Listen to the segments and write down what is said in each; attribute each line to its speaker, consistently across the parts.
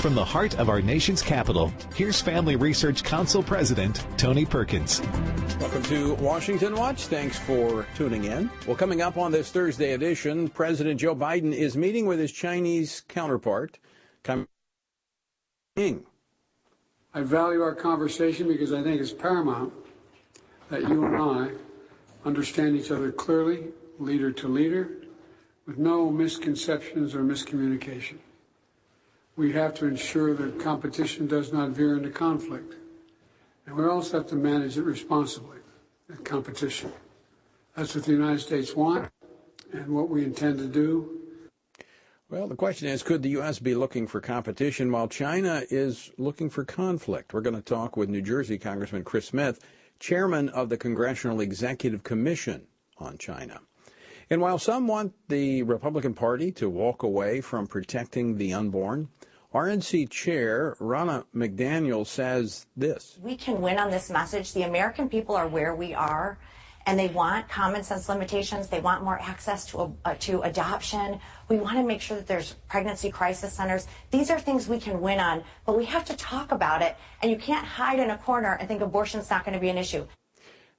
Speaker 1: From the heart of our nation's capital, here's Family Research Council President Tony Perkins.
Speaker 2: Welcome to Washington Watch. Thanks for tuning in. Well, coming up on this Thursday edition, President Joe Biden is meeting with his Chinese counterpart, King.
Speaker 3: I value our conversation because I think it's paramount that you and I understand each other clearly, leader to leader, with no misconceptions or miscommunication we have to ensure that competition does not veer into conflict. And we also have to manage it responsibly, that competition. That's what the United States want and what we intend to do.
Speaker 2: Well, the question is could the U.S. be looking for competition while China is looking for conflict? We're going to talk with New Jersey Congressman Chris Smith, chairman of the Congressional Executive Commission on China. And while some want the Republican Party to walk away from protecting the unborn, RNC Chair Ronna McDaniel says this
Speaker 4: We can win on this message. The American people are where we are, and they want common sense limitations. They want more access to, uh, to adoption. We want to make sure that there's pregnancy crisis centers. These are things we can win on, but we have to talk about it, and you can't hide in a corner and think abortion's not going to be an issue.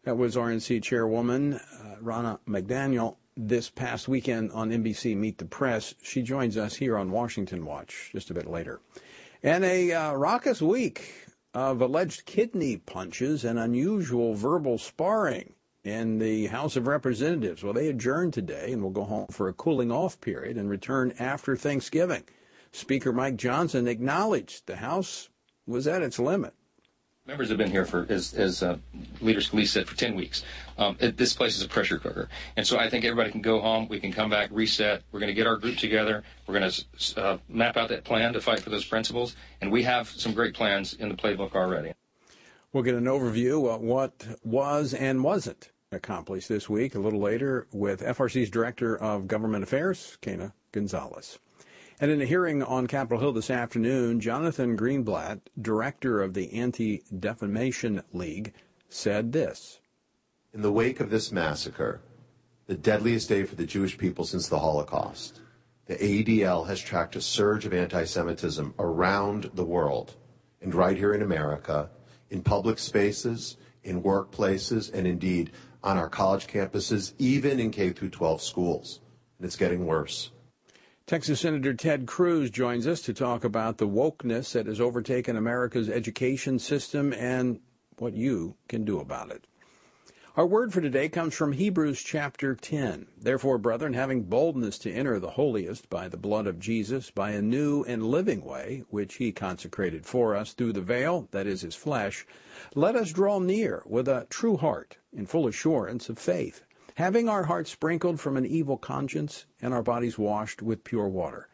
Speaker 2: That was RNC Chairwoman uh, Ronna McDaniel this past weekend on NBC Meet the Press. She joins us here on Washington Watch just a bit later. And a uh, raucous week of alleged kidney punches and unusual verbal sparring in the House of Representatives. Well, they adjourned today and will go home for a cooling off period and return after Thanksgiving. Speaker Mike Johnson acknowledged the House was at its limit
Speaker 5: members have been here for, as, as uh, Leader Scalise said, for 10 weeks. Um, it, this place is a pressure cooker. And so I think everybody can go home. We can come back, reset. We're going to get our group together. We're going to uh, map out that plan to fight for those principles. And we have some great plans in the playbook already.
Speaker 2: We'll get an overview of what was and wasn't accomplished this week a little later with FRC's Director of Government Affairs, Quena Gonzalez. And in a hearing on Capitol Hill this afternoon, Jonathan Greenblatt, director of the Anti Defamation League, said this
Speaker 6: In the wake of this massacre, the deadliest day for the Jewish people since the Holocaust, the ADL has tracked a surge of anti Semitism around the world, and right here in America, in public spaces, in workplaces, and indeed on our college campuses, even in K 12 schools. And it's getting worse.
Speaker 2: Texas Senator Ted Cruz joins us to talk about the wokeness that has overtaken America's education system and what you can do about it. Our word for today comes from Hebrews chapter 10. Therefore, brethren, having boldness to enter the holiest by the blood of Jesus, by a new and living way, which he consecrated for us through the veil, that is his flesh, let us draw near with a true heart, in full assurance of faith having our hearts sprinkled from an evil conscience and our bodies washed with pure water.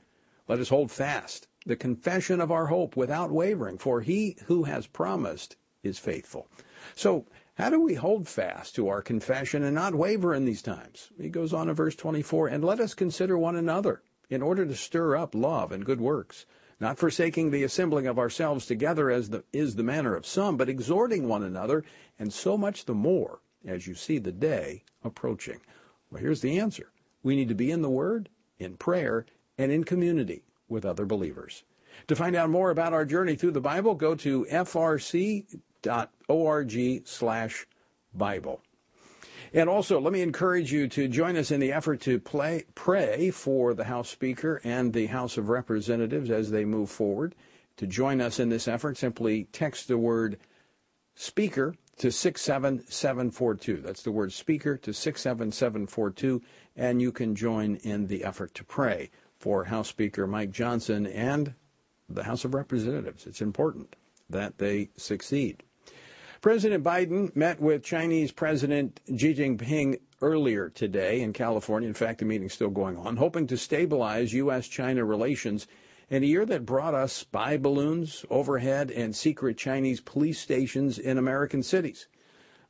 Speaker 2: Let us hold fast the confession of our hope without wavering, for he who has promised is faithful. So, how do we hold fast to our confession and not waver in these times? He goes on in verse 24, and let us consider one another in order to stir up love and good works, not forsaking the assembling of ourselves together as the, is the manner of some, but exhorting one another, and so much the more as you see the day approaching? Well, here's the answer. We need to be in the Word, in prayer, and in community with other believers. To find out more about our journey through the Bible, go to frc.org slash Bible. And also, let me encourage you to join us in the effort to play, pray for the House Speaker and the House of Representatives as they move forward. To join us in this effort, simply text the word speaker to 67742. That's the word speaker to 67742, and you can join in the effort to pray for House Speaker Mike Johnson and the House of Representatives. It's important that they succeed. President Biden met with Chinese President Xi Jinping earlier today in California. In fact, the meeting's still going on, hoping to stabilize U.S. China relations in a year that brought us spy balloons overhead and secret Chinese police stations in American cities.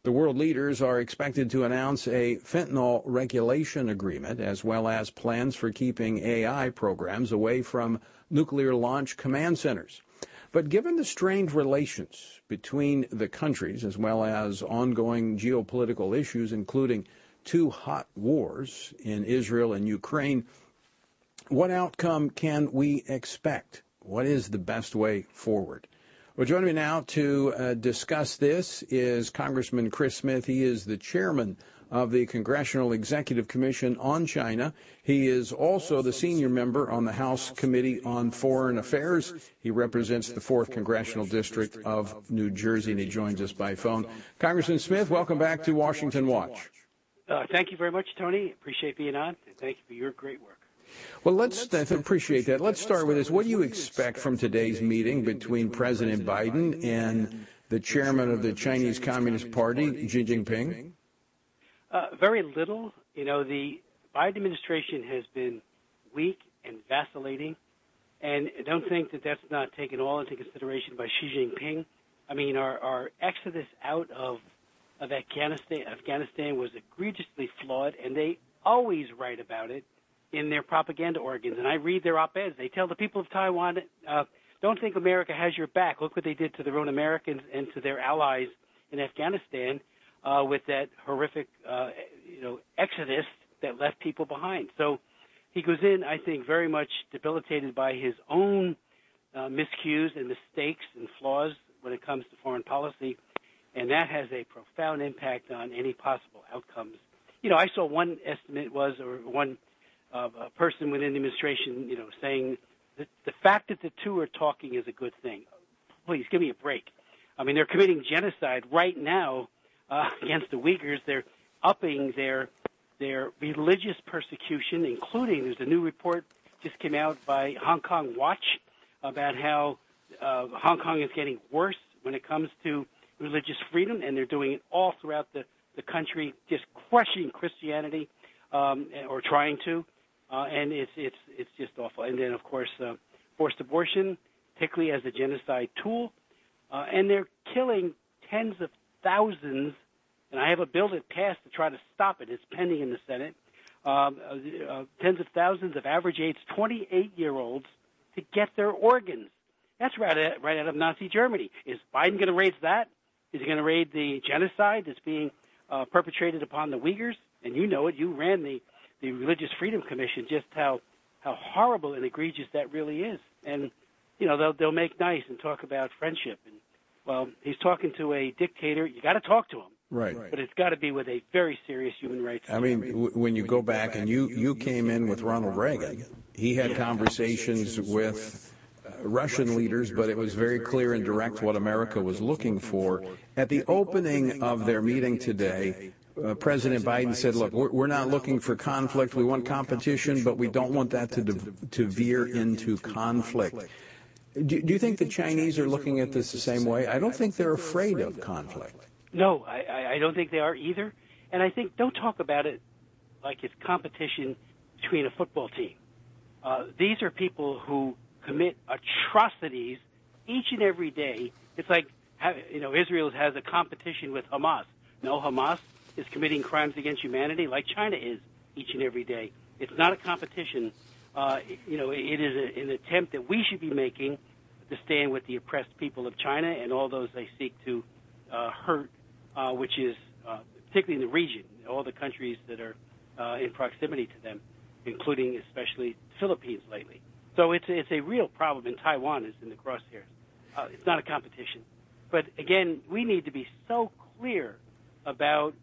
Speaker 2: The world leaders are expected to announce a fentanyl regulation agreement as well as plans for keeping AI programs away from nuclear launch command centers. But given the strained relations between the countries, as well as ongoing geopolitical issues, including two hot wars in Israel and Ukraine, what outcome can we expect What is the best way forward? Well, joining me now to uh, discuss this is Congressman Chris Smith. He is the chairman of the Congressional Executive Commission on China. He is also the senior member on the House Committee on Foreign Affairs. He represents the 4th Congressional District of New Jersey, and he joins us by phone. Congressman Smith, welcome back to Washington Watch.
Speaker 7: Uh, thank you very much, Tony. Appreciate being on, and thank you for your great work.
Speaker 2: Well, let's appreciate that. Let's start with this. What do you expect from today's meeting between President Biden and the chairman of the Chinese Communist Party, Xi Jinping?
Speaker 7: Uh, very little. You know, the Biden administration has been weak and vacillating, and I don't think that that's not taken all into consideration by Xi Jinping. I mean, our, our exodus out of of Afghanistan Afghanistan was egregiously flawed, and they always write about it in their propaganda organs. And I read their op-eds. They tell the people of Taiwan, uh, "Don't think America has your back. Look what they did to their own Americans and to their allies in Afghanistan." uh, with that horrific, uh, you know, exodus that left people behind. So he goes in, I think, very much debilitated by his own uh, miscues and mistakes and flaws when it comes to foreign policy, and that has a profound impact on any possible outcomes. You know, I saw one estimate was, or one uh, person within the administration, you know, saying that the fact that the two are talking is a good thing. Please give me a break. I mean, they're committing genocide right now uh, against the Uyghurs. They're upping their their religious persecution, including there's a new report just came out by Hong Kong Watch about how uh, Hong Kong is getting worse when it comes to religious freedom, and they're doing it all throughout the, the country, just crushing Christianity um, or trying to, uh, and it's it's it's just awful. And then of course uh, forced abortion, particularly as a genocide tool, uh, and they're killing tens of thousands, and I have a bill that passed to try to stop it. It's pending in the Senate. Um, uh, uh, tens of thousands of average age 28 year olds to get their organs. That's right, out, right out of Nazi Germany. Is Biden going to raise that? Is he going to raid the genocide that's being uh, perpetrated upon the Uyghurs? And you know it. You ran the, the Religious Freedom Commission. Just how how horrible and egregious that really is. And you know they'll they'll make nice and talk about friendship and well, he's talking to a dictator. You got to talk to him.
Speaker 2: Right.
Speaker 7: But it's got to be with a very serious human rights.
Speaker 2: I mean, w- when you go back and you, you came in with Ronald Reagan, he had conversations with uh, Russian leaders, but it was very clear and direct what America was looking for. At the opening of their meeting today, uh, President Biden said, "Look, we're, we're, not looking for conflict. We want competition, but we don't want that to to veer into conflict." Do, do, you think the Chinese are looking at this the same way? I don't think they're afraid of conflict.
Speaker 7: No, I, I don't think they are either. And I think don't talk about it like it's competition between a football team. Uh, these are people who commit atrocities each and every day. It's like you know Israel has a competition with Hamas. No, Hamas is committing crimes against humanity like China is each and every day. It's not a competition uh, you know, it is a, an attempt that we should be making to stand with the oppressed people of China and all those they seek to uh, hurt, uh, which is uh, particularly in the region, all the countries that are uh, in proximity to them, including especially the Philippines lately. So it's it's a real problem, and Taiwan is in the crosshairs. Uh, it's not a competition, but again, we need to be so clear about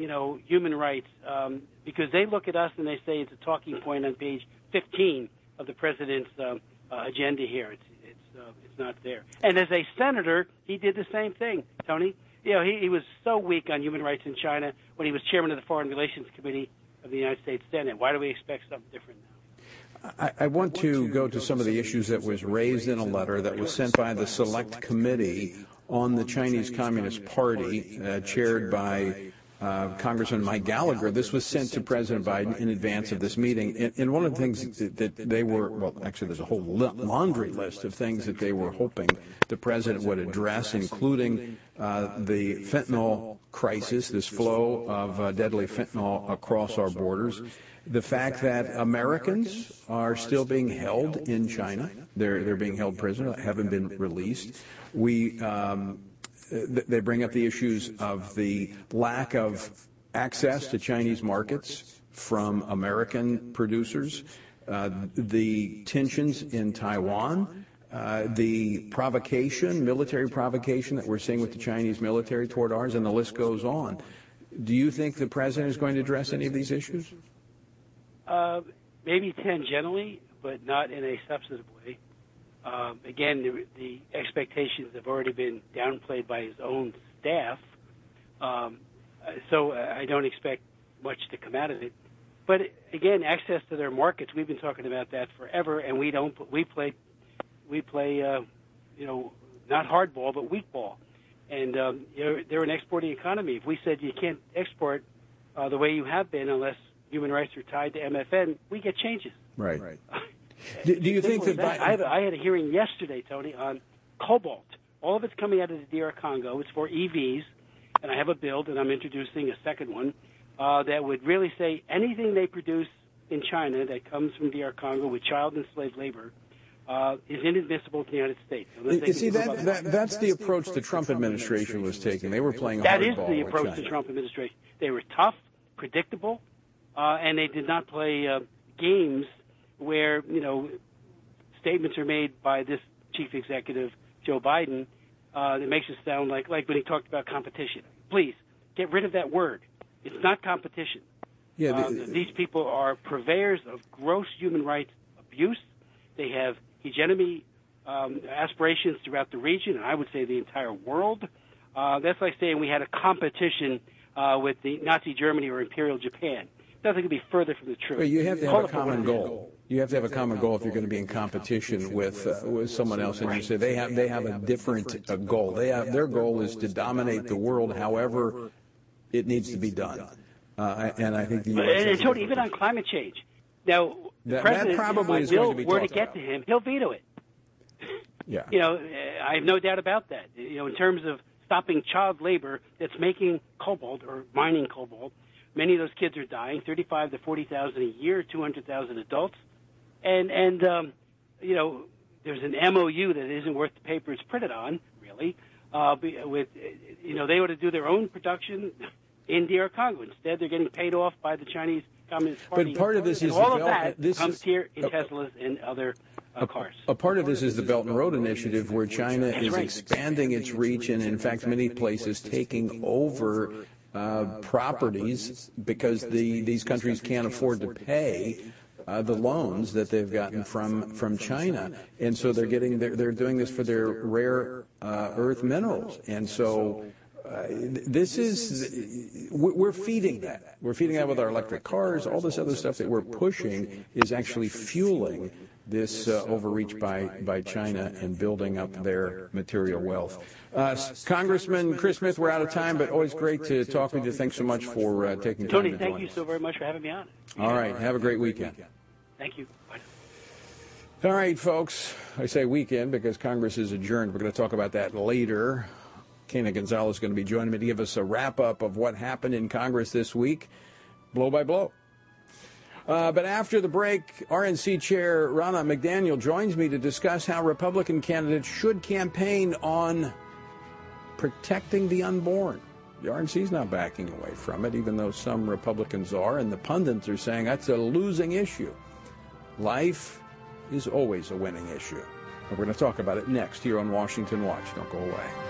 Speaker 7: you know human rights um, because they look at us and they say it's a talking point on page 15 of the president's um, uh, agenda here. It's it's uh, it's not there. And as a senator, he did the same thing, Tony. You know, he, he was so weak on human rights in China when he was chairman of the Foreign Relations Committee of the United States Senate. Why do we expect something different now?
Speaker 2: I, I want to go to some of the issues that was raised in a letter that was sent by the Select Committee on the Chinese Communist Party, uh, chaired by uh, Congressman Mike Gallagher. This was sent to President Biden in advance of this meeting. And, and one of the things that, they were, well, actually, there's a whole laundry list of things that they were hoping the president would address, including uh, the fentanyl crisis, this flow of uh, deadly fentanyl across our borders. The fact that Americans are still being held in China, they're, they're being held prisoner, haven't been released. We um, they bring up the issues of the lack of access to Chinese markets from American producers, uh, the tensions in Taiwan, uh, the provocation, military provocation that we're seeing with the Chinese military toward ours, and the list goes on. Do you think the president is going to address any of these issues?
Speaker 7: Uh, maybe tangentially, but not in a substantive way. Um, again, the, the, expectations have already been downplayed by his own staff, um, so I don't expect much to come out of it. But again, access to their markets, we've been talking about that forever, and we don't. We play, we play, uh, you know, not hardball, but weak ball. And um, you know, they're an exporting economy. If we said you can't export uh, the way you have been unless human rights are tied to MFN, we get changes.
Speaker 2: Right. right. do, do, you think that,
Speaker 7: that I, had, I had a hearing yesterday, Tony, on cobalt. All of it's coming out of the DR Congo. It's for EVs, and I have a bill, that I'm introducing a second one uh, that would really say anything they produce in China that comes from DR Congo with child and slave labor uh, is inadmissible to the United States.
Speaker 2: You see, that, that, that's the approach the Trump administration was taking. They were playing
Speaker 7: That is the approach the Trump administration. They were tough, predictable, uh, and they did not play uh, games where, you know, statements are made by this chief executive, Joe Biden, uh, that makes it sound like, like when he talked about competition. Please, get rid of that word. It's not competition. Yeah, uh, these people are purveyors of gross human rights abuse. They have hegemony um, aspirations throughout the region, and I would say the entire world. Uh, that's like saying we had a competition uh, with the Nazi Germany or Imperial Japan. Nothing could be further from the truth.
Speaker 2: Well, you have to have a common goal. You have to have a common goal if you're going to be in competition with uh, with someone else, and you say they have they have a different uh, goal. They have their goal is to dominate the world, however it needs to be done. Uh, and I think the
Speaker 7: U.S. And, Tony, even on climate change. Now, the that, president, that probably if bill were to get about. to him, he'll veto it.
Speaker 2: Yeah.
Speaker 7: You know, I have no doubt about that. You know, in terms of stopping child labor that's making cobalt or mining cobalt, many of those kids are dying, 35 to 40,000 a year, 200,000 adults. And and um, you know, there's an MOU that isn't worth the paper it's printed on, really. Uh, with you know, they ought to do their own production in DR Congo. Instead, they're getting paid off by the Chinese Communist
Speaker 2: Party. But part of this
Speaker 7: and
Speaker 2: is
Speaker 7: all
Speaker 2: of
Speaker 7: that
Speaker 2: this
Speaker 7: comes
Speaker 2: is,
Speaker 7: here in Teslas and other uh, cars.
Speaker 2: A part of this is the Belt and Road Initiative, where China is expanding its reach and, in fact, many places taking over uh, properties because the, these countries can't afford to pay uh, the loans that they've gotten from from China, and so they're getting they're, they're doing this for their rare uh, earth minerals, and so. Uh, this is we're feeding that. We're feeding that with our electric cars. All this other stuff that we're pushing is actually fueling this uh, overreach by, by China and building up their material wealth. Uh, Congressman Chris Smith, we're out of time, but always great to talk with you. Thanks so much for uh, taking time
Speaker 7: Tony, thank you so very much for having me on.
Speaker 2: All right, have a great weekend.
Speaker 7: Thank you. Bye.
Speaker 2: All right, folks. I say weekend because Congress is adjourned. We're going to talk about that later. Quena Gonzalez is going to be joining me to give us a wrap up of what happened in Congress this week, blow by blow. Uh, but after the break, RNC Chair Ronna McDaniel joins me to discuss how Republican candidates should campaign on protecting the unborn. The RNC is not backing away from it, even though some Republicans are, and the pundits are saying that's a losing issue. Life is always a winning issue. And we're going to talk about it next here on Washington Watch. Don't go away.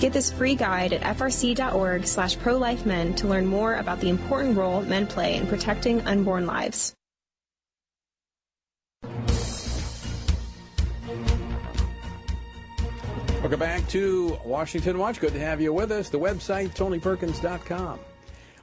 Speaker 8: Get this free guide at frc.org slash prolifemen to learn more about the important role men play in protecting unborn lives.
Speaker 2: Welcome back to Washington Watch. Good to have you with us. The website, TonyPerkins.com.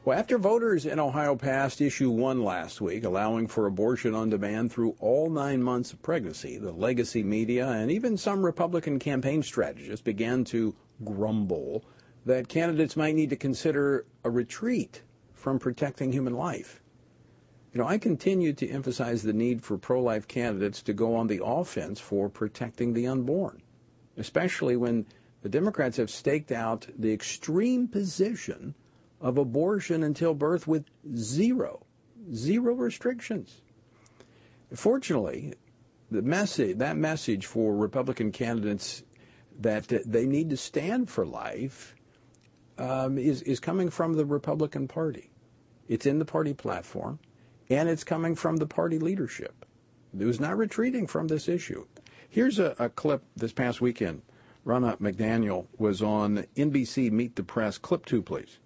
Speaker 2: Well, after voters in Ohio passed Issue 1 last week, allowing for abortion on demand through all nine months of pregnancy, the legacy media and even some Republican campaign strategists began to grumble that candidates might need to consider a retreat from protecting human life. You know, I continue to emphasize the need for pro life candidates to go on the offense for protecting the unborn especially when the Democrats have staked out the extreme position of abortion until birth with zero, zero restrictions. Fortunately, the message, that message for Republican candidates that they need to stand for life um, is, is coming from the Republican Party. It's in the party platform, and it's coming from the party leadership, who's not retreating from this issue. Here's a, a clip this past weekend. Ronna McDaniel was on NBC Meet the Press. Clip two, please.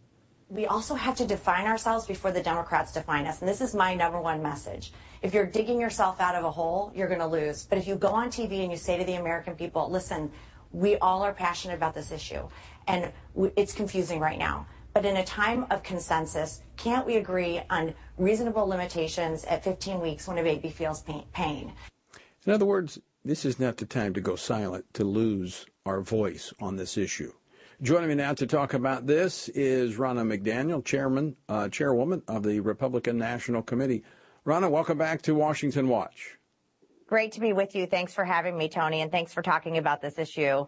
Speaker 4: We also have to define ourselves before the Democrats define us. And this is my number one message. If you're digging yourself out of a hole, you're going to lose. But if you go on TV and you say to the American people, listen, we all are passionate about this issue, and it's confusing right now. But in a time of consensus, can't we agree on reasonable limitations at 15 weeks when a baby feels pain?
Speaker 2: In other words, this is not the time to go silent, to lose our voice on this issue. Joining me now to talk about this is Ronna McDaniel, chairman, uh, chairwoman of the Republican National Committee. Ronna, welcome back to Washington Watch.
Speaker 4: Great to be with you. Thanks for having me, Tony, and thanks for talking about this issue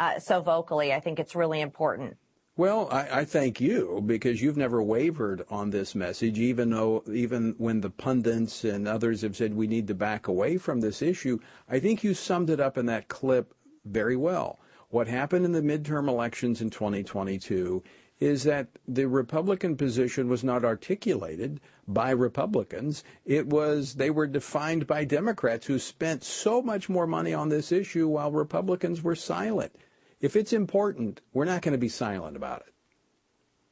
Speaker 4: uh, so vocally. I think it's really important.
Speaker 2: Well, I, I, thank you because you've never wavered on this message, even though even when the pundits and others have said we need to back away from this issue. I think you summed it up in that clip very well. What happened in the midterm elections in 2022 is that the Republican position was not articulated by Republicans. It was they were defined by Democrats who spent so much more money on this issue while Republicans were silent. If it's important, we're not going to be silent about it.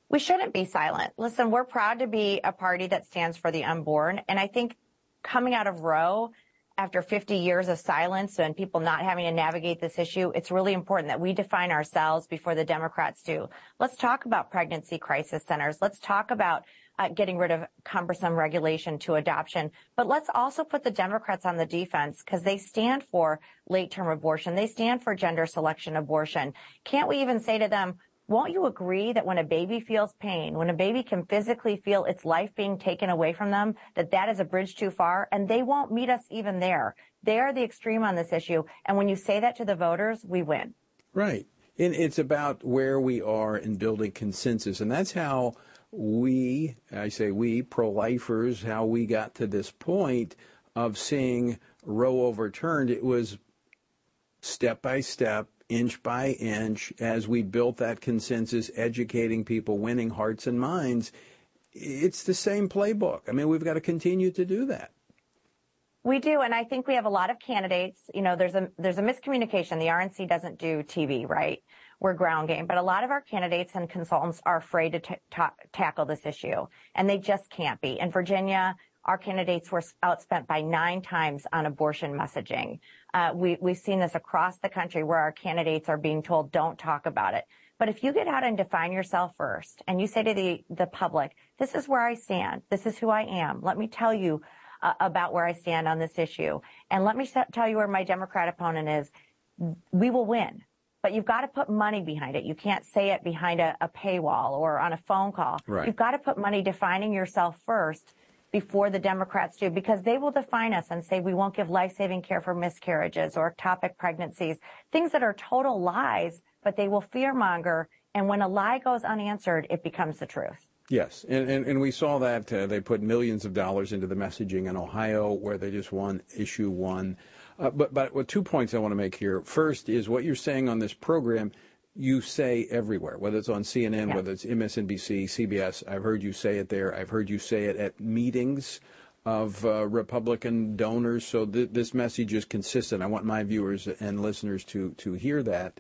Speaker 4: We shouldn't be silent. Listen, we're proud to be a party that stands for the unborn. And I think coming out of Roe, after 50 years of silence and people not having to navigate this issue, it's really important that we define ourselves before the Democrats do. Let's talk about pregnancy crisis centers. Let's talk about uh, getting rid of cumbersome regulation to adoption. But let's also put the Democrats on the defense because they stand for late term abortion. They stand for gender selection abortion. Can't we even say to them, won't you agree that when a baby feels pain, when a baby can physically feel its life being taken away from them, that that is a bridge too far? And they won't meet us even there. They are the extreme on this issue. And when you say that to the voters, we win.
Speaker 2: Right. And it's about where we are in building consensus. And that's how we, I say we, pro lifers, how we got to this point of seeing Roe overturned. It was step by step, inch by inch, as we built that consensus, educating people, winning hearts and minds. It's the same playbook. I mean, we've got to continue to do that.
Speaker 4: We do, and I think we have a lot of candidates. You know, there's a there's a miscommunication. The RNC doesn't do TV, right? We're ground game, but a lot of our candidates and consultants are afraid to t- ta- tackle this issue, and they just can't be. In Virginia, our candidates were outspent by nine times on abortion messaging. Uh, we, we've seen this across the country where our candidates are being told, don't talk about it. But if you get out and define yourself first and you say to the, the public, this is where I stand. This is who I am. Let me tell you uh, about where I stand on this issue. And let me tell you where my Democrat opponent is. We will win. But you've got to put money behind it. You can't say it behind a, a paywall or on a phone call.
Speaker 2: Right.
Speaker 4: You've got to put money defining yourself first before the Democrats do, because they will define us and say we won't give life-saving care for miscarriages or ectopic pregnancies, things that are total lies, but they will fearmonger. And when a lie goes unanswered, it becomes the truth.
Speaker 2: Yes, and, and, and we saw that uh, they put millions of dollars into the messaging in Ohio, where they just won issue one. Uh, but but well, two points I want to make here. First is what you're saying on this program. You say everywhere, whether it's on CNN,
Speaker 4: Yeah.
Speaker 2: whether it's MSNBC, CBS. I've heard you say it there. I've heard you say it at meetings of uh, Republican donors. So th- this message is consistent. I want my viewers and listeners to to hear that.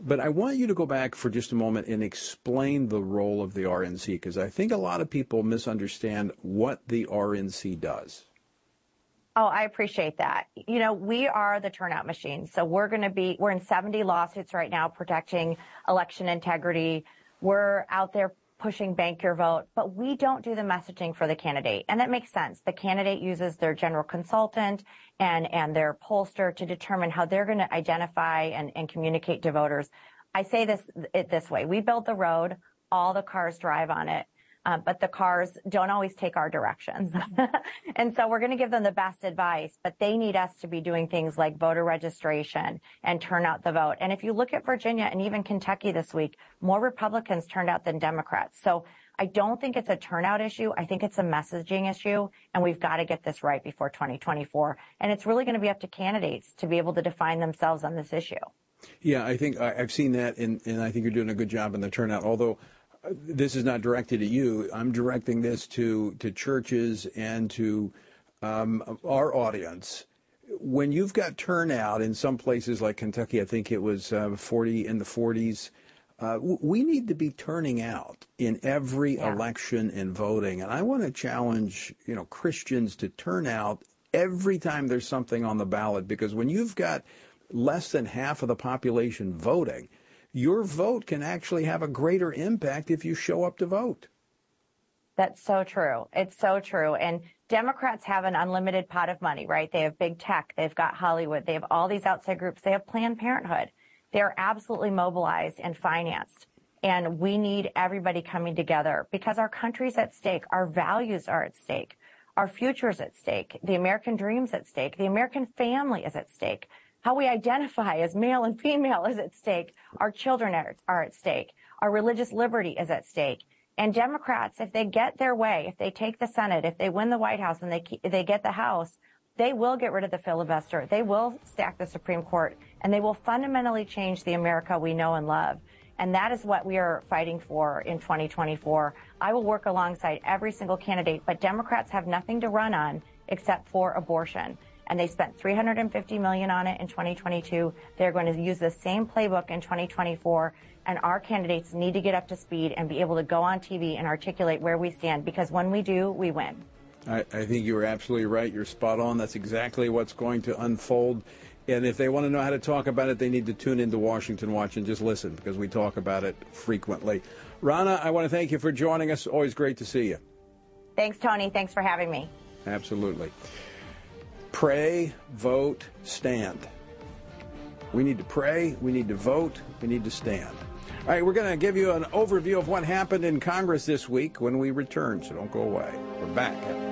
Speaker 2: But I want you to go back for just a moment and explain the role of the RNC because I think a lot of people misunderstand what the RNC does.
Speaker 4: Oh, I appreciate that. You know, we are the turnout machine. So we're going to be, we're in 70 lawsuits right now protecting election integrity. We're out there pushing bank your vote, but we don't do the messaging for the candidate. And that makes sense. The candidate uses their general consultant and, and their pollster to determine how they're going to identify and, and communicate to voters. I say this, it this way. We build the road. All the cars drive on it. Uh, but the cars don't always take our directions. and so we're going to give them the best advice, but they need us to be doing things like voter registration and turn out the vote. And if you look at Virginia and even Kentucky this week, more Republicans turned out than Democrats. So I don't think it's a turnout issue. I think it's a messaging issue, and we've got to get this right before 2024. And it's really going to be up to candidates to be able to define themselves on this issue.
Speaker 2: Yeah, I think I've seen that, and, and I think you're doing a good job in the turnout. Although this is not directed at you, I'm directing this to to churches and to um, our audience. When you've got turnout in some places like Kentucky, I think it was uh, 40 in the 40s. Uh, we need to be turning out in every election and voting, and I want to challenge you know Christians to turn out every time there's something on the ballot because when you've got less than half of the population voting, your vote can actually have a greater impact if you show up to vote.
Speaker 4: That's so true. It's so true. And Democrats have an unlimited pot of money, right? They have big tech. They've got Hollywood. They have all these outside groups. They have Planned Parenthood. They're absolutely mobilized and financed. And we need everybody coming together because our country's at stake. Our values are at stake. Our future is at stake. The American dream's at stake. The American family is at stake. How we identify as male and female is at stake. Our children are, are at stake. Our religious liberty is at stake. And Democrats, if they get their way, if they take the Senate, if they win the White House and they they get the House, they will get rid of the filibuster. They will stack the Supreme Court and they will fundamentally change the America we know and love. And that is what we are fighting for in 2024. I will work alongside every single candidate, but Democrats have nothing to run on except for abortion. And they spent 350 million on it in 2022. They're going to use the same playbook in 2024. And our candidates need to get up to speed and be able to go on TV and articulate where we stand because when we do, we win.
Speaker 2: I, I think you're absolutely right. You're spot on. That's exactly what's going to unfold. And if they want to know how to talk about it, they need to tune into Washington Watch and just listen because we talk about it frequently. Ronna, I want to thank you for joining us. Always great to see you.
Speaker 4: Thanks, Tony. Thanks for having me.
Speaker 2: Absolutely. Pray, vote, stand. We need to pray, we need to vote, we need to stand. All right, we're going to give you an overview of what happened in Congress this week when we return, so don't go away. We're back.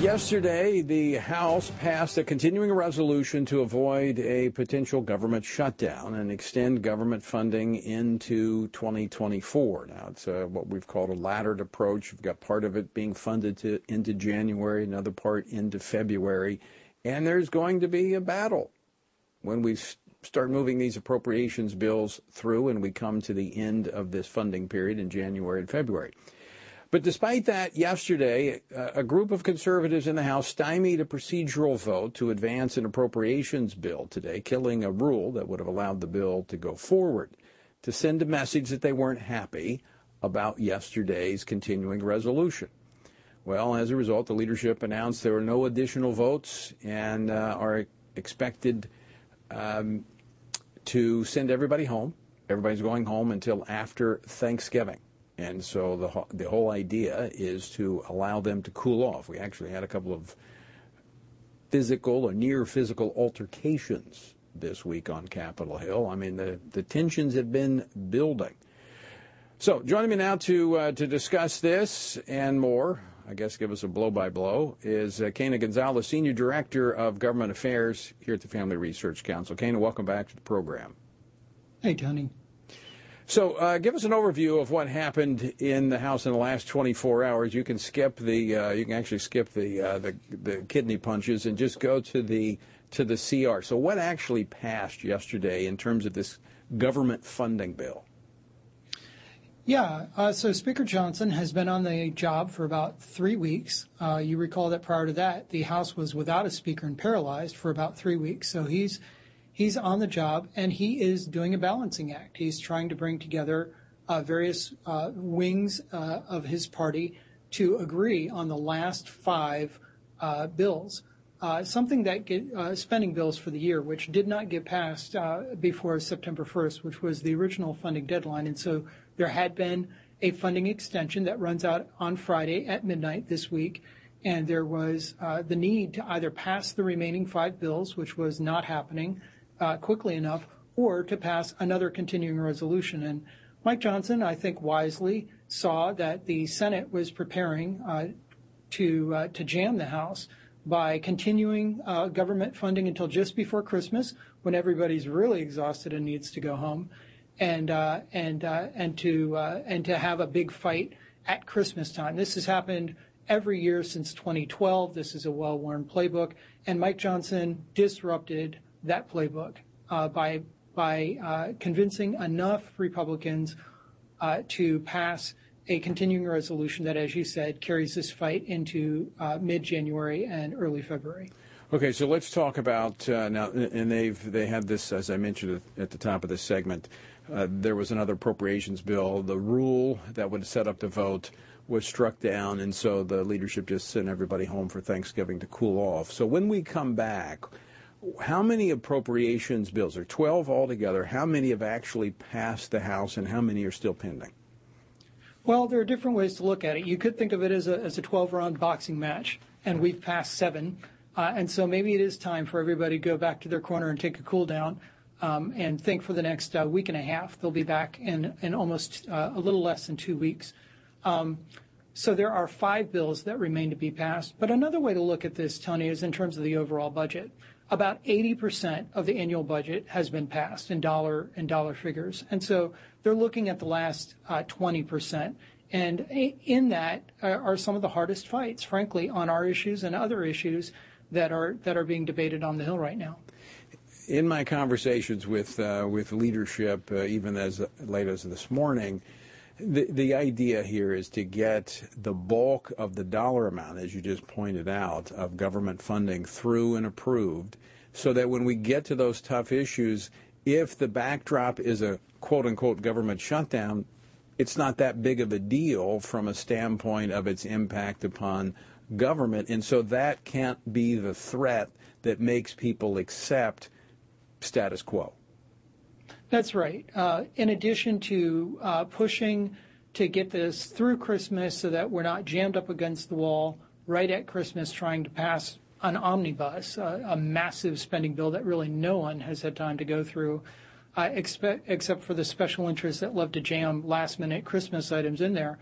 Speaker 2: Yesterday, the House passed a continuing resolution to avoid a potential government shutdown and extend government funding into 2024. Now, it's uh, what we've called a laddered approach. We've got part of it being funded to, into January, another part into February, and there's going to be a battle when we start moving these appropriations bills through and we come to the end of this funding period in January and February. But despite that, yesterday, a group of conservatives in the House stymied a procedural vote to advance an appropriations bill today, killing a rule that would have allowed the bill to go forward, to send a message that they weren't happy about yesterday's continuing resolution. Well, as a result, the leadership announced there were no additional votes and uh, are expected um, to send everybody home. Everybody's going home until after Thanksgiving. And so the, the whole idea is to allow them to cool off. We actually had a couple of physical or near physical altercations this week on Capitol Hill. I mean, the, the tensions have been building. So, joining me now to uh, to discuss this and more, I guess give us a blow by blow, is uh, Quena Gonzalez, Senior Director of Government Affairs here at the Family Research Council. Quena, welcome back to the program.
Speaker 9: Hey, Tony.
Speaker 2: So, uh, give us an overview of what happened in the House in the last 24 hours. You can skip the, uh, you can actually skip the, uh, the the kidney punches and just go to the to the CR. So, what actually passed yesterday in terms of this government funding bill?
Speaker 9: Yeah, uh, so Speaker Johnson has been on the job for about three weeks. Uh, you recall that prior to that, the House was without a speaker and paralyzed for about three weeks. So he's he's on the job and he is doing a balancing act. He's trying to bring together uh, various uh, wings uh, of his party to agree on the last five uh, bills. Uh, something that get uh, spending bills for the year, which did not get passed before September 1st, which was the original funding deadline. And so there had been a funding extension that runs out on Friday at midnight this week and there was the need to either pass the remaining five bills, which was not happening, uh, quickly enough or to pass another continuing resolution. And Mike Johnson, I think wisely, saw that the Senate was preparing uh, to uh, to jam the House by continuing uh, government funding until just before Christmas, when everybody's really exhausted and needs to go home, and uh, and uh, and to and to have a big fight at Christmas time. This has happened every year since 2012. This is a well-worn playbook, and Mike Johnson disrupted that playbook uh, by by uh, convincing enough Republicans uh, to pass a continuing resolution that, as you said, carries this fight into mid-January and early February.
Speaker 2: Okay, so let's talk about uh, now, and they've they had this, as I mentioned at the top of this segment. Uh, there was another appropriations bill. The rule that would set up the vote was struck down, and so the leadership just sent everybody home for Thanksgiving to cool off. So when we come back, how many appropriations bills, are 12 altogether, how many have actually passed the House and how many are still pending?
Speaker 9: Well, there are different ways to look at it. You could think of it as a, as a 12 round boxing match, and we've passed seven. Uh, and so maybe it is time for everybody to go back to their corner and take a cool down um, and think for the next uh, week and a half. They'll be back in, in almost uh, a little less than two weeks. Um, so there are five bills that remain to be passed. But another way to look at this, Tony, is in terms of the overall budget. About 80% of the annual budget has been passed in dollar figures, and so they're looking at the last uh, 20%. And in that are some of the hardest fights, frankly, on our issues and other issues that are that are being debated on the Hill right now.
Speaker 2: In my conversations with uh, with leadership, uh, even as late as this morning, the, the idea here is to get the bulk of the dollar amount, as you just pointed out, of government funding through and approved, so that when we get to those tough issues, if the backdrop is a quote unquote government shutdown, it's not that big of a deal from a standpoint of its impact upon government. And so that can't be the threat that makes people accept status quo.
Speaker 9: That's right. Uh, in addition to uh, pushing to get this through Christmas so that we're not jammed up against the wall right at Christmas trying to pass an omnibus, uh, a massive spending bill that really no one has had time to go through, except for the special interests that love to jam last minute Christmas items in there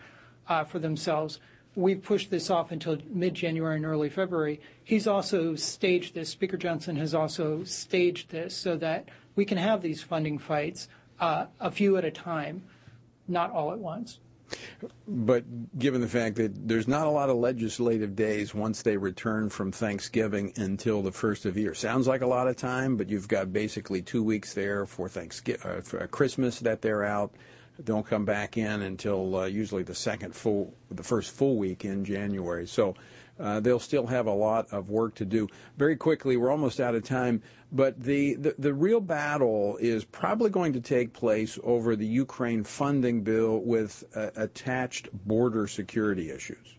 Speaker 9: for themselves. We've pushed this off until mid January and early February. He's also staged this, Speaker Johnson has also staged this so that we can have these funding fights uh, a few at a time, not all at once.
Speaker 2: But given the fact that there's not a lot of legislative days once they return from Thanksgiving until the first of the year, sounds like a lot of time, but you've got basically two weeks there for Thanksgiving, uh, for Christmas that they're out. Don't come back in until uh, usually the second full, the first full week in January. So uh, they'll still have a lot of work to do. Very quickly, we're almost out of time, but the, the, the, real battle is probably going to take place over the Ukraine funding bill with uh, attached border security issues.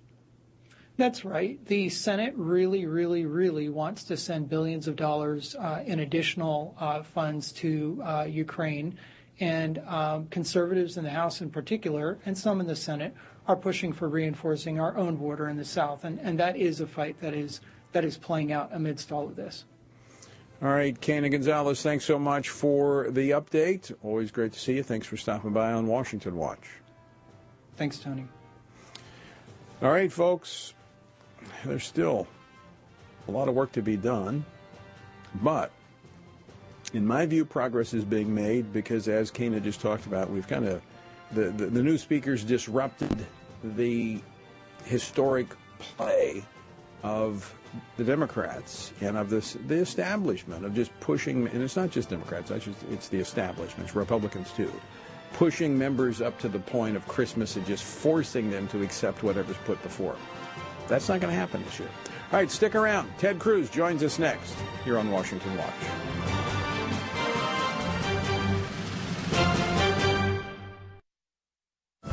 Speaker 9: That's right. The Senate really, really, really wants to send billions of dollars uh, in additional uh, funds to uh, Ukraine. And um, conservatives in the House in particular, and some in the Senate, are pushing for reinforcing our own border in the south, and, and that is a fight that is that is playing out amidst all of this.
Speaker 2: All right, Quena Gonzalez, thanks so much for the update. Always great to see you. Thanks for stopping by on Washington Watch.
Speaker 9: Thanks, Tony.
Speaker 2: All right, folks, there's still a lot of work to be done, but in my view, progress is being made because, as Quena just talked about, we've kind of the, the, the new speakers disrupted the historic play of the Democrats and of this the establishment of just pushing and it's not just Democrats it's, just, it's the establishment it's Republicans too pushing members up to the point of Christmas and just forcing them to accept whatever's put before them. That's not going to happen this year. All right, stick around. Ted Cruz joins us next here on Washington Watch.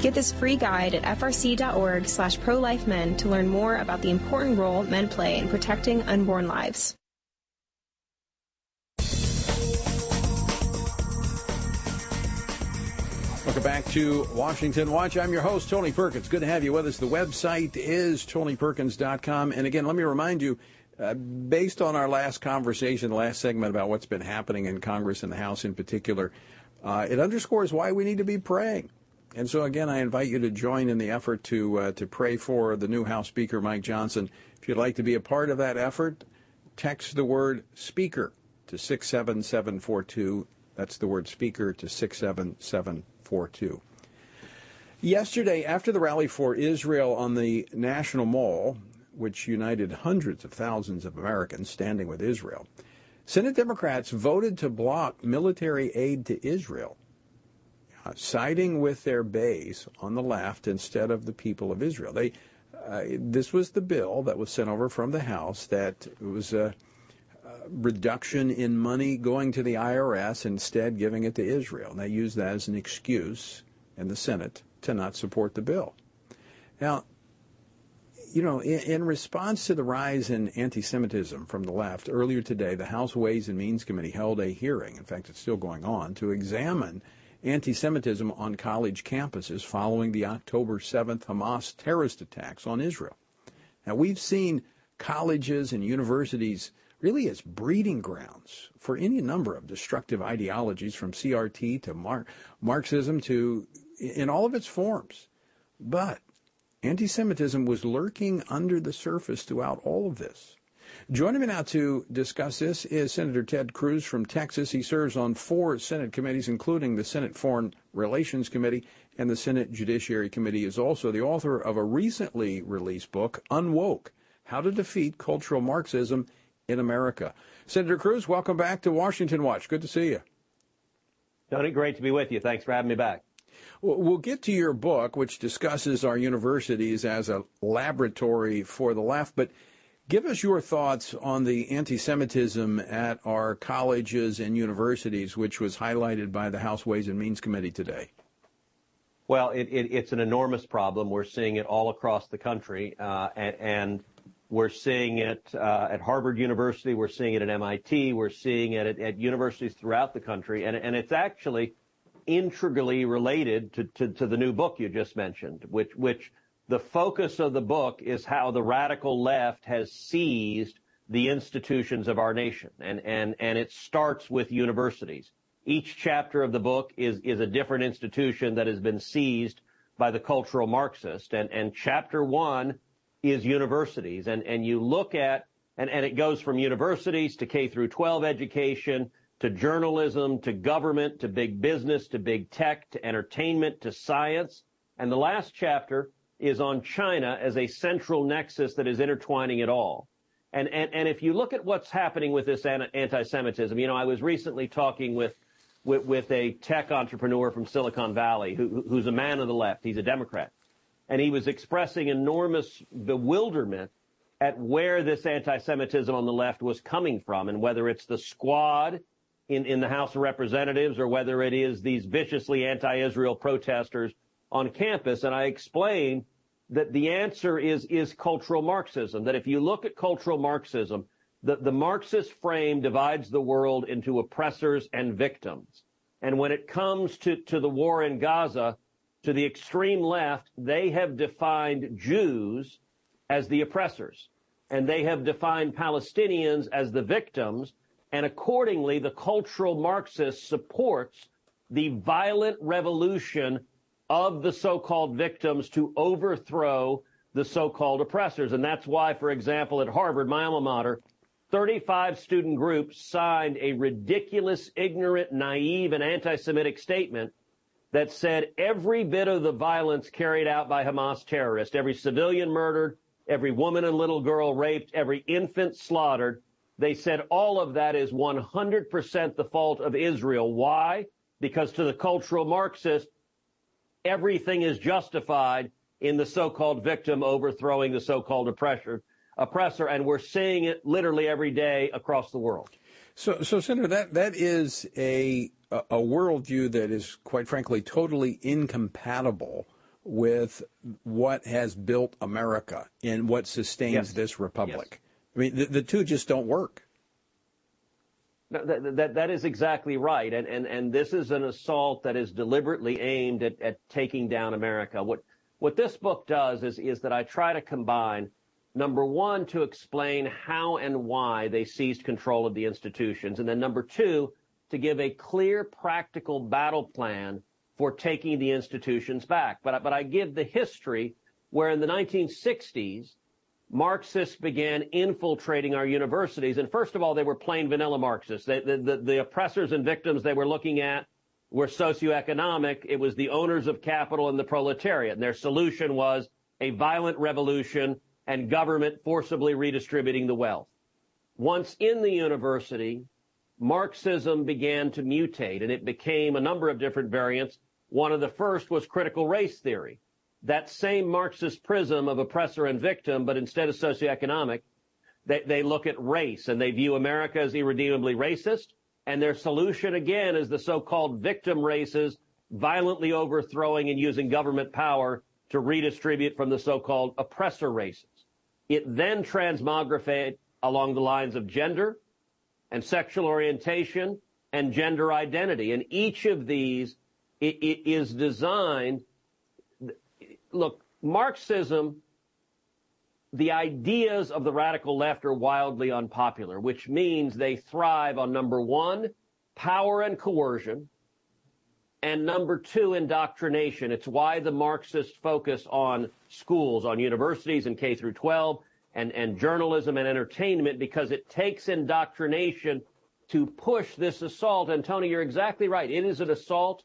Speaker 8: Get this free guide at frc.org slash prolifemen to learn more about the important role men play in protecting unborn lives.
Speaker 2: Welcome back to Washington Watch. I'm your host, Tony Perkins. Good to have you with us. The website is tonyperkins.com. And again, let me remind you, uh, based on our last conversation, last segment about what's been happening in Congress and the House in particular, uh, it underscores why we need to be praying. And so again, I invite you to join in the effort to uh, to pray for the new House Speaker Mike Johnson. If you'd like to be a part of that effort, text the word speaker to 67742. That's the word speaker to 67742. Yesterday, after the rally for Israel on the National Mall, which united hundreds of thousands of Americans standing with Israel, Senate Democrats voted to block military aid to Israel siding with their base on the left instead of the people of Israel. They, uh, this was the bill that was sent over from the House that was a, a, reduction in money going to the IRS, instead giving it to Israel. And they used that as an excuse in the Senate to not support the bill. Now, you know, in, in, response to the rise in anti Semitism from the left, earlier today, the House Ways and Means Committee held a hearing. In fact, it's still going on to examine anti Semitism on college campuses following the October 7th Hamas terrorist attacks on Israel. Now, we've seen colleges and universities really as breeding grounds for any number of destructive ideologies from CRT to Mar- Marxism to in all of its forms. But anti Semitism was lurking under the surface throughout all of this. Joining me now to discuss this is Senator Ted Cruz from Texas. He serves on four Senate committees, including the Senate Foreign Relations Committee and the Senate Judiciary Committee. He is also the author of a recently released book, Unwoke How to Defeat Cultural Marxism in America. Senator Cruz, welcome back to Washington Watch. Good to see you.
Speaker 10: Tony, great to be with you. Thanks for having me back.
Speaker 2: We'll get to your book, which discusses our universities as a laboratory for the left, but Give us your thoughts on the anti Semitism at our colleges and universities, which was highlighted by the House Ways and Means Committee today.
Speaker 10: Well, it, it, it's an enormous problem. We're seeing it all across the country, uh, and, and, we're seeing it uh, at Harvard University. We're seeing it at MIT. We're seeing it at, at universities throughout the country, and, and it's actually integrally related to, to, to the new book you just mentioned, which which the focus of the book is how the radical left has seized the institutions of our nation. And, and, and it starts with universities. Each chapter of the book is, is a different institution that has been seized by the cultural Marxist. And, and chapter one is universities. And, and you look at And, and it goes from universities to K through 12 education to journalism to government to big business to big tech to entertainment to science. And the last chapter is on China as a central nexus that is intertwining it all. And, and, and if you look at what's happening with this anti-Semitism, you know, I was recently talking with, with, with a tech entrepreneur from Silicon Valley who, who's a man of the left. He's a Democrat. And he was expressing enormous bewilderment at where this anti-Semitism on the left was coming from and whether it's the squad in, in the House of Representatives or whether it is these viciously anti-Israel protesters on campus. And I explain that the answer is, is cultural Marxism, that if you look at cultural Marxism, the, the Marxist frame divides the world into oppressors and victims. And when it comes to, to the war in Gaza, to the extreme left, they have defined Jews as the oppressors. And they have defined Palestinians as the victims. And accordingly, the cultural Marxist supports the violent revolution of the so-called victims to overthrow the so-called oppressors. And that's why, for example, at Harvard, my alma mater, 35 student groups signed a ridiculous, ignorant, naive, and anti-Semitic statement that said every bit of the violence carried out by Hamas terrorists, every civilian murdered, every woman and little girl raped, every infant slaughtered, they said all of that is 100% the fault of Israel. Why? Because to the cultural Marxist, everything is justified in the so-called victim overthrowing the so-called oppressor, oppressor, and we're seeing it literally every day across the world.
Speaker 2: So, so Senator, that that is a a worldview that is, quite frankly, totally incompatible with what has built America and what sustains yes. this republic. Yes. I mean, the, the two just don't work.
Speaker 10: That, that, that is exactly right. And, and, and this is an assault that is deliberately aimed at, at taking down America. What, what this book does is, is that I try to combine Number one, to explain how and why they seized control of the institutions. And then number two, to give a clear, practical battle plan for taking the institutions back. But, but I give the history where in the 1960s, Marxists began infiltrating our universities. And first of all, they were plain vanilla Marxists. They, the, the, the oppressors and victims they were looking at were socioeconomic. It was the owners of capital and the proletariat. And their solution was a violent revolution and government forcibly redistributing the wealth. Once in the university, Marxism began to mutate and it became a number of different variants. One of the first was critical race theory. That same Marxist prism of oppressor and victim, but instead of socioeconomic, they, they look at race and they view America as irredeemably racist. And their solution again is the so-called victim races violently overthrowing and using government power to redistribute from the so-called oppressor races. It then transmogrified along the lines of gender and sexual orientation and gender identity. And each of these it, it is designed. Look, Marxism, the ideas of the radical left are wildly unpopular, which means they thrive on number one, power and coercion, and number two, indoctrination. It's why the Marxists focus on schools, on universities and K through 12, and, and journalism and entertainment, because it takes indoctrination to push this assault. And Tony, you're exactly right. It is an assault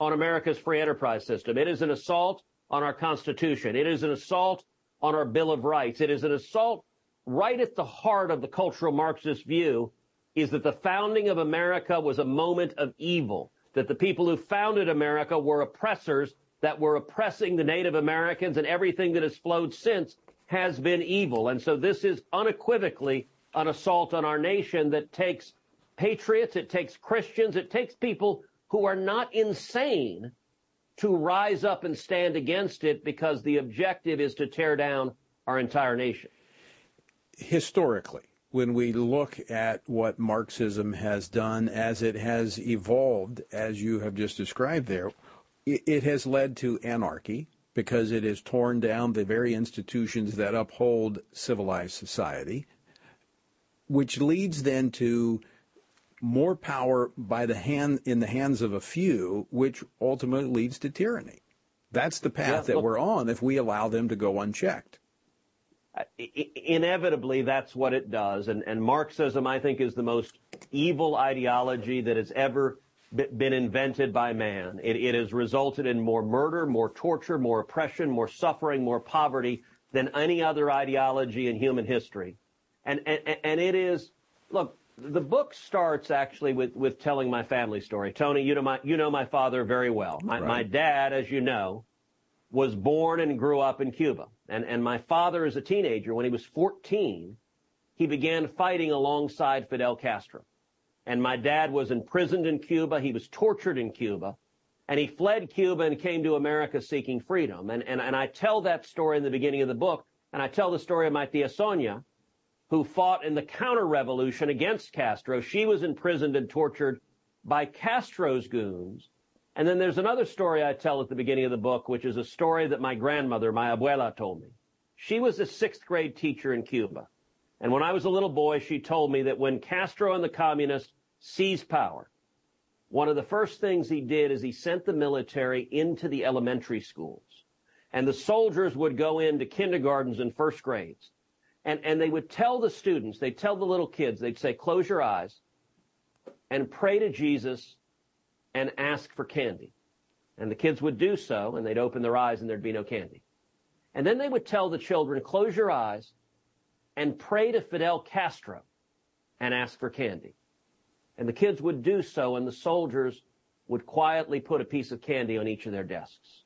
Speaker 10: on America's free enterprise system. It is an assault on our Constitution. It is an assault on our Bill of Rights. It is an assault right at the heart of the cultural Marxist view is that the founding of America was a moment of evil that the people who founded America were oppressors that were oppressing the Native Americans and everything that has flowed since has been evil. And so this is unequivocally an assault on our nation that takes patriots, it takes Christians, it takes people who are not insane to rise up and stand against it because the objective is to tear down our entire nation.
Speaker 2: Historically, when we look at what Marxism has done as it has evolved, as you have just described there, it has led to anarchy because it has torn down the very institutions that uphold civilized society, which leads then to more power by the hand in the hands of a few, which ultimately leads to tyranny. That's the path yeah, that we're on if we allow them to go unchecked.
Speaker 10: inevitably that's what it does. And, and Marxism, I think, is the most evil ideology that has ever been invented by man. It, it has resulted in more murder, more torture, more oppression, more suffering, more poverty than any other ideology in human history. And, and, and it is, look, the book starts actually with, with telling my family story. Tony, you know my, you know my father very well. My, right. my dad, as you know, was born and grew up in Cuba. And, and my father, as a teenager, when he was 14, he began fighting alongside Fidel Castro. And my dad was imprisoned in Cuba. He was tortured in Cuba. And he fled Cuba and came to America seeking freedom. And, and, and I tell that story in the beginning of the book. And I tell the story of my tia Sonia, who fought in the counter-revolution against Castro. She was imprisoned and tortured by Castro's goons. And then there's another story I tell at the beginning of the book, which is a story that my grandmother, my abuela, told me. She was a sixth grade teacher in Cuba. And when I was a little boy, she told me that when Castro and the communists seized power, one of the first things he did is he sent the military into the elementary schools. And the soldiers would go into kindergartens and first grades. And, and they would tell the students, they'd tell the little kids, they'd say, close your eyes and pray to Jesus and ask for candy. And the kids would do so, and they'd open their eyes and there'd be no candy. And then they would tell the children, close your eyes and pray to Fidel Castro and ask for candy. And the kids would do so, and the soldiers would quietly put a piece of candy on each of their desks.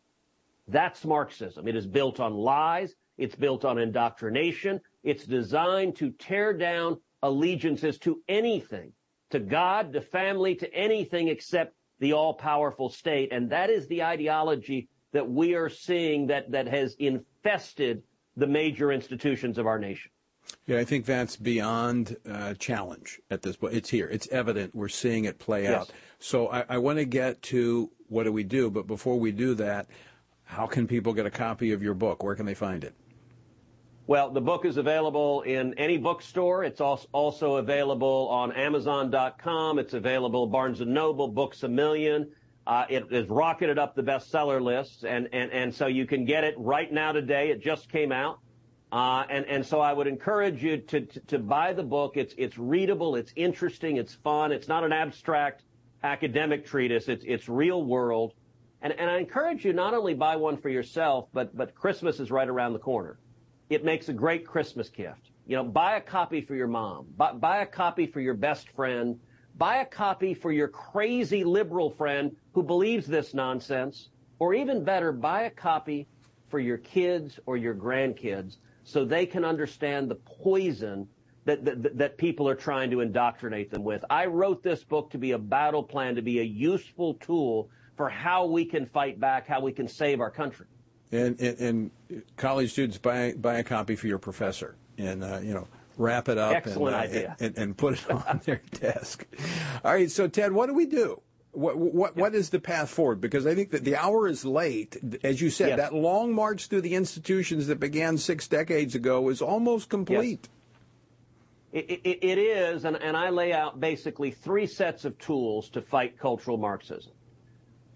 Speaker 10: That's Marxism. It is built on lies. It's built on indoctrination. It's designed to tear down allegiances to anything, to God, to family, to anything except the all-powerful state. And that is the ideology that we are seeing that, that has infested the major institutions of our nation.
Speaker 2: Yeah, I think that's beyond uh, challenge at this point. It's here. It's evident. We're seeing it play yes. out. So I, I want to get to what do we do, but before we do that, how can people get a copy of your book? Where can they find it?
Speaker 10: Well, the book is available in any bookstore. It's also available on Amazon.com. It's available Barnes & Noble, Books A Million. Uh, it has rocketed up the bestseller lists, and, and, and so you can get it right now today. It just came out. Uh, and, and so I would encourage you to, to, to buy the book. It's, it's readable, it's interesting, it's fun. It's not an abstract academic treatise. It's, it's real world. And, and I encourage you not only buy one for yourself, but, but Christmas is right around the corner. It makes a great Christmas gift. You know, buy a copy for your mom. Buy, buy a copy for your best friend. Buy a copy for your crazy liberal friend who believes this nonsense. Or even better, buy a copy for your kids or your grandkids so they can understand the poison that, that, that people are trying to indoctrinate them with. I wrote this book to be a battle plan, to be a useful tool for how we can fight back, how we can save our country
Speaker 2: and, and, and college students buy buy a copy for your professor, and uh, you know wrap it up
Speaker 10: and, uh,
Speaker 2: and, and, put it on their desk. All right, so Ted, what do we do? What what what is the path forward? Because I think that the hour is late. As you said, yes. that long march through the institutions that began six decades ago is almost complete.
Speaker 10: Yes. It, it, it is, and, and I lay out basically three sets of tools to fight cultural Marxism.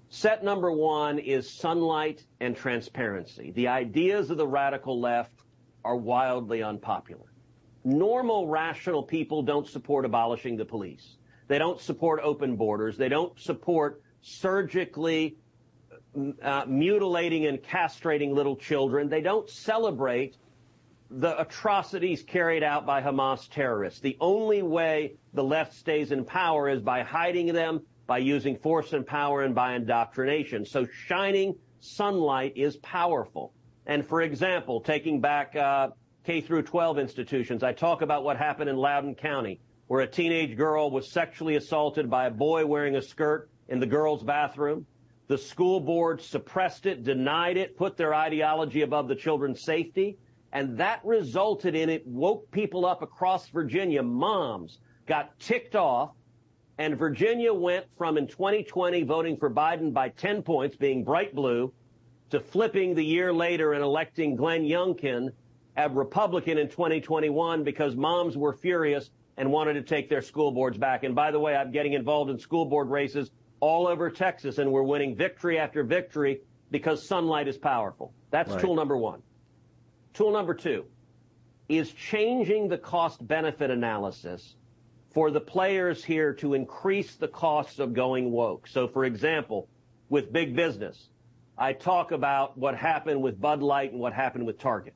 Speaker 10: Set number one is sunlight and transparency. The ideas of the radical left are wildly unpopular. Normal, rational people don't support abolishing the police. They don't support open borders. They don't support surgically uh, mutilating and castrating little children. They don't celebrate the atrocities carried out by Hamas terrorists. The only way the left stays in power is by hiding them by using force and power and by indoctrination. So shining sunlight is powerful. And for example, taking back uh, K through 12 institutions, I talk about what happened in Loudoun County, where a teenage girl was sexually assaulted by a boy wearing a skirt in the girls' bathroom. The school board suppressed it, denied it, put their ideology above the children's safety, and that resulted in it woke people up across Virginia. Moms got ticked off and Virginia went from in 2020 voting for Biden by 10 points, being bright blue, to flipping the year later and electing Glenn Youngkin, a Republican in 2021, because moms were furious and wanted to take their school boards back. And by the way, I'm getting involved in school board races all over Texas, and we're winning victory after victory because sunlight is powerful. That's right. tool number one. Tool number two is changing the cost benefit analysis for the players here to increase the costs of going woke. So, for example, with big business, I talk about what happened with Bud Light and what happened with Target,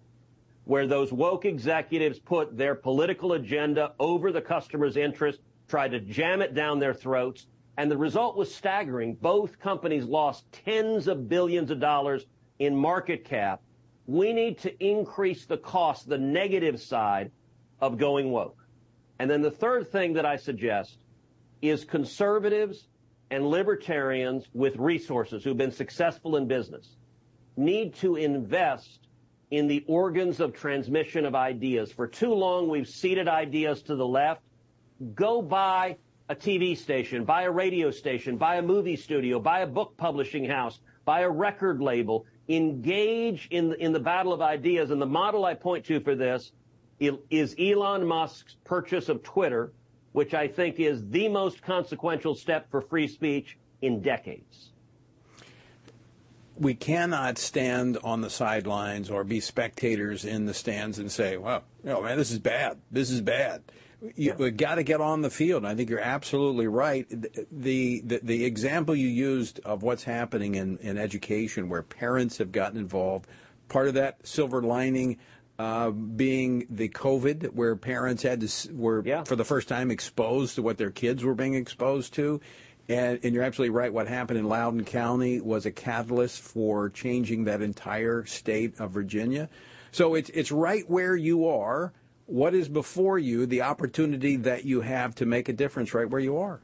Speaker 10: where those woke executives put their political agenda over the customer's interest, tried to jam it down their throats, and the result was staggering. Both companies lost tens of billions of dollars in market cap. We need to increase the cost, the negative side of going woke. And then the third thing that I suggest is conservatives and libertarians with resources who've been successful in business need to invest in the organs of transmission of ideas. For too long, we've ceded ideas to the left. Go buy a TV station, buy a radio station, buy a movie studio, buy a book publishing house, buy a record label, engage in, in the battle of ideas. And the model I point to for this is Elon Musk's purchase of Twitter, which I think is the most consequential step for free speech in decades.
Speaker 2: We cannot stand on the sidelines or be spectators in the stands and say, well, you know, man, this is bad. This is bad. You, have got to get on the field. I think you're absolutely right. The, the, the example you used of what's happening in, in education, where parents have gotten involved, part of that silver lining uh, being the COVID, where parents had to were yeah. for the first time exposed to what their kids were being exposed to. And, and, you're absolutely right. What happened in Loudoun County was a catalyst for changing that entire state of Virginia. So it's it's right where you are. What is before you? The opportunity that you have to make a difference right where you are.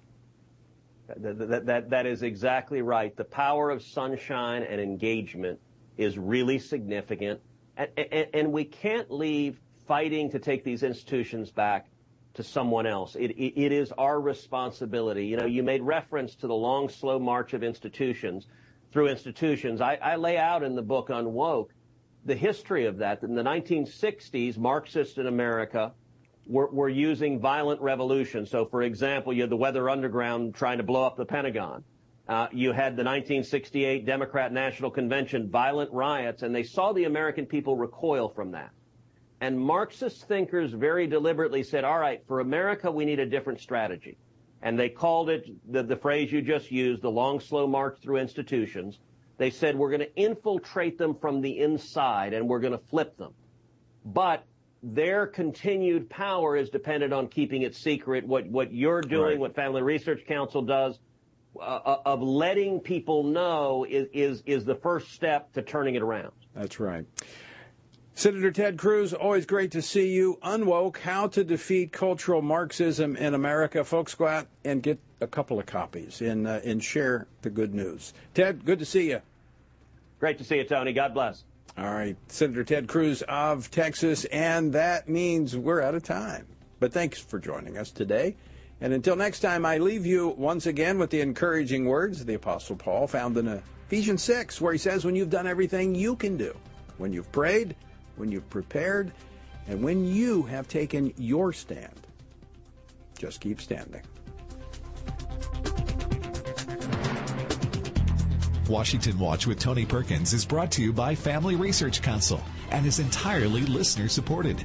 Speaker 10: That, that, that, that is exactly right. The power of sunshine and engagement is really significant. And, we can't leave fighting to take these institutions back to someone else. It, is our responsibility. You know, you made reference to the long, slow march of institutions through institutions. I, lay out in the book Unwoke the history of that. In the 1960s, Marxists in America were using violent revolution. So, for example, you had the Weather Underground trying to blow up the Pentagon. Uh, you had the 1968 Democrat National Convention violent riots, and they saw the American people recoil from that. And Marxist thinkers very deliberately said, all right, for America, we need a different strategy. And they called it the, the phrase you just used, the long, slow march through institutions. They said, we're going to infiltrate them from the inside and we're going to flip them. But their continued power is dependent on keeping it secret. What, what you're doing, right. what Family Research Council does, of letting people know is, is, is the first step to turning it around.
Speaker 2: That's right. Senator Ted Cruz, always great to see you. Unwoke, How to Defeat Cultural Marxism in America. Folks, go out and get a couple of copies and, uh, and share the good news. Ted, good to see you.
Speaker 10: Great to see you, Tony. God bless.
Speaker 2: All right. Senator Ted Cruz of Texas, and that means we're out of time. But thanks for joining us today. And until next time, I leave you once again with the encouraging words of the Apostle Paul found in Ephesians 6, where he says, When you've done everything you can do, when you've prayed, when you've prepared, and when you have taken your stand, just keep standing.
Speaker 1: Washington Watch with Tony Perkins is brought to you by Family Research Council and is entirely listener supported.